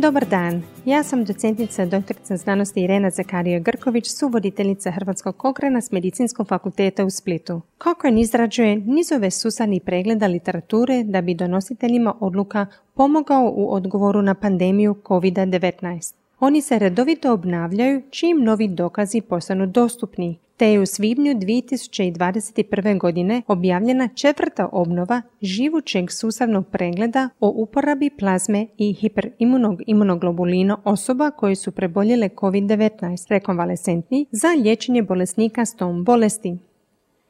Dobar dan, ja sam docentica doktorica znanosti Irena Zakarija Grković, suvoditeljica Hrvatskog kokrena s Medicinskog fakulteta u Splitu. Kokren izrađuje nizove susani pregleda literature da bi donositeljima odluka pomogao u odgovoru na pandemiju COVID-19. Oni se redovito obnavljaju čim novi dokazi postanu dostupni, te je u svibnju 2021. godine objavljena četvrta obnova živućeg sustavnog pregleda o uporabi plazme i hiperimunog imunoglobulina osoba koje su preboljele COVID-19 rekonvalescentni za liječenje bolesnika s tom bolesti.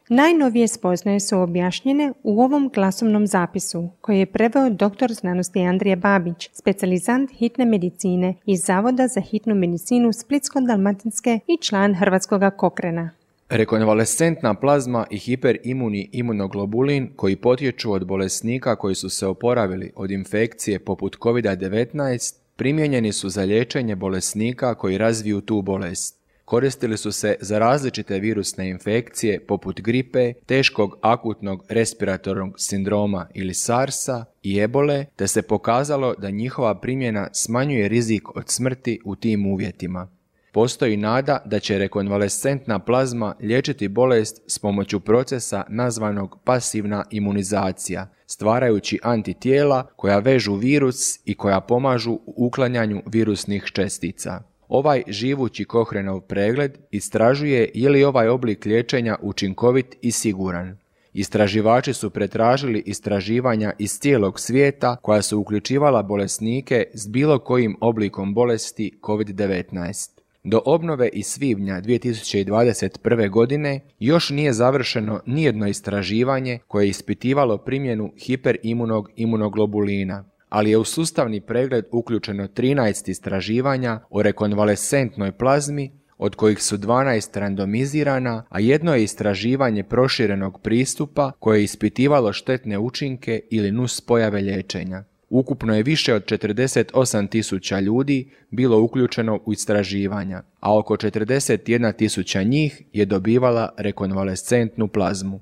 Najnovije spoznaje su objašnjene u ovom glasovnom zapisu koji je preveo doktor znanosti Andrija Babić, specijalizant hitne medicine iz Zavoda za hitnu medicinu Splitsko-Dalmatinske i član Hrvatskog kokrena. Rekonvalescentna plazma i hiperimuni imunoglobulin koji potječu od bolesnika koji su se oporavili od infekcije poput COVID-19 primijenjeni su za liječenje bolesnika koji razviju tu bolest. Koristili su se za različite virusne infekcije poput gripe, teškog akutnog respiratornog sindroma ili SARS-a i ebole, te se pokazalo da njihova primjena smanjuje rizik od smrti u tim uvjetima. Postoji nada da će rekonvalescentna plazma liječiti bolest s pomoću procesa nazvanog pasivna imunizacija, stvarajući antitijela koja vežu virus i koja pomažu u uklanjanju virusnih čestica. Ovaj živući Kohrenov pregled istražuje je li ovaj oblik liječenja učinkovit i siguran. Istraživači su pretražili istraživanja iz cijelog svijeta koja su uključivala bolesnike s bilo kojim oblikom bolesti COVID-19. Do obnove iz svibnja 2021. godine još nije završeno nijedno istraživanje koje je ispitivalo primjenu hiperimunog imunoglobulina, ali je u sustavni pregled uključeno 13 istraživanja o rekonvalescentnoj plazmi, od kojih su 12 randomizirana, a jedno je istraživanje proširenog pristupa koje je ispitivalo štetne učinke ili nus pojave liječenja. Ukupno je više od 48 tisuća ljudi bilo uključeno u istraživanja, a oko 41 tisuća njih je dobivala rekonvalescentnu plazmu.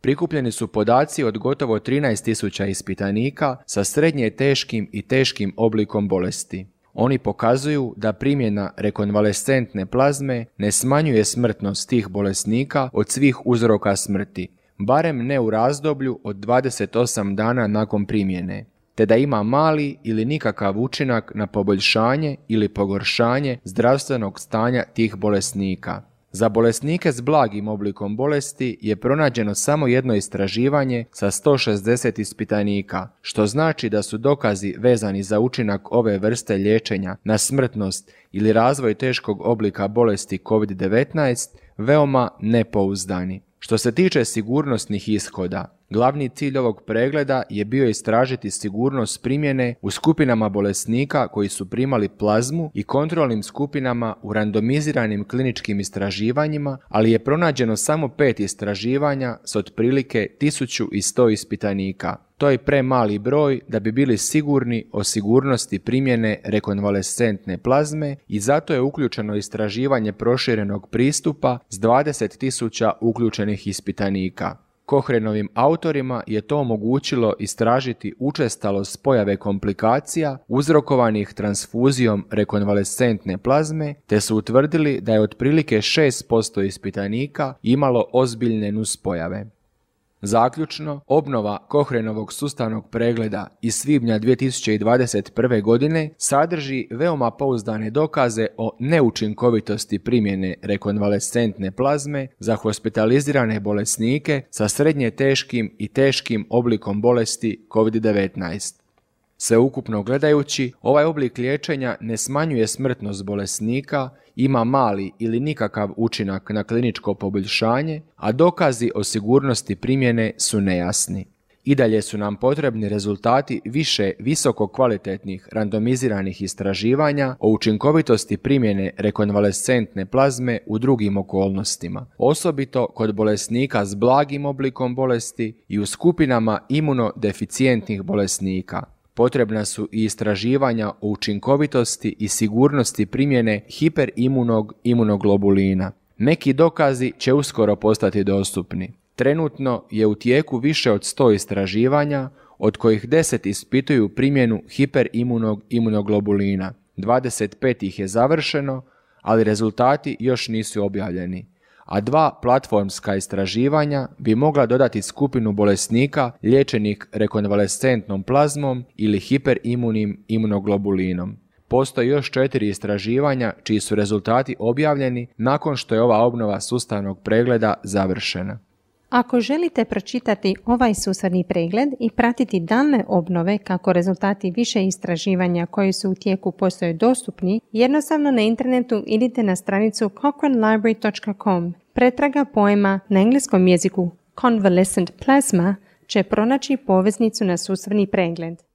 Prikupljeni su podaci od gotovo 13 tisuća ispitanika sa srednje teškim i teškim oblikom bolesti. Oni pokazuju da primjena rekonvalescentne plazme ne smanjuje smrtnost tih bolesnika od svih uzroka smrti, barem ne u razdoblju od 28 dana nakon primjene te da ima mali ili nikakav učinak na poboljšanje ili pogoršanje zdravstvenog stanja tih bolesnika. Za bolesnike s blagim oblikom bolesti je pronađeno samo jedno istraživanje sa 160 ispitanika, što znači da su dokazi vezani za učinak ove vrste liječenja na smrtnost ili razvoj teškog oblika bolesti COVID-19 veoma nepouzdani. Što se tiče sigurnosnih ishoda, Glavni cilj ovog pregleda je bio istražiti sigurnost primjene u skupinama bolesnika koji su primali plazmu i kontrolnim skupinama u randomiziranim kliničkim istraživanjima, ali je pronađeno samo pet istraživanja s otprilike 1100 ispitanika. To je premali broj da bi bili sigurni o sigurnosti primjene rekonvalescentne plazme i zato je uključeno istraživanje proširenog pristupa s 20.000 uključenih ispitanika. Kohrenovim autorima je to omogućilo istražiti učestalost pojave komplikacija uzrokovanih transfuzijom rekonvalescentne plazme, te su utvrdili da je otprilike 6% ispitanika imalo ozbiljne nuspojave. Zaključno, obnova Kohrenovog sustavnog pregleda iz svibnja 2021. godine sadrži veoma pouzdane dokaze o neučinkovitosti primjene rekonvalescentne plazme za hospitalizirane bolesnike sa srednje teškim i teškim oblikom bolesti COVID-19. Sveukupno gledajući, ovaj oblik liječenja ne smanjuje smrtnost bolesnika, ima mali ili nikakav učinak na kliničko poboljšanje, a dokazi o sigurnosti primjene su nejasni. I dalje su nam potrebni rezultati više visoko kvalitetnih randomiziranih istraživanja o učinkovitosti primjene rekonvalescentne plazme u drugim okolnostima, osobito kod bolesnika s blagim oblikom bolesti i u skupinama imunodeficijentnih bolesnika, Potrebna su i istraživanja o učinkovitosti i sigurnosti primjene hiperimunog imunoglobulina. Neki dokazi će uskoro postati dostupni. Trenutno je u tijeku više od 100 istraživanja od kojih 10 ispituju primjenu hiperimunog imunoglobulina. 25 ih je završeno, ali rezultati još nisu objavljeni. A dva platformska istraživanja bi mogla dodati skupinu bolesnika liječenih rekonvalescentnom plazmom ili hiperimunim imunoglobulinom. Postoji još četiri istraživanja čiji su rezultati objavljeni nakon što je ova obnova sustavnog pregleda završena. Ako želite pročitati ovaj susadni pregled i pratiti dalne obnove kako rezultati više istraživanja koji su u tijeku postoje dostupni, jednostavno na internetu idite na stranicu cochranelibrary.com. Pretraga pojma na engleskom jeziku convalescent plasma će pronaći poveznicu na sustavni pregled.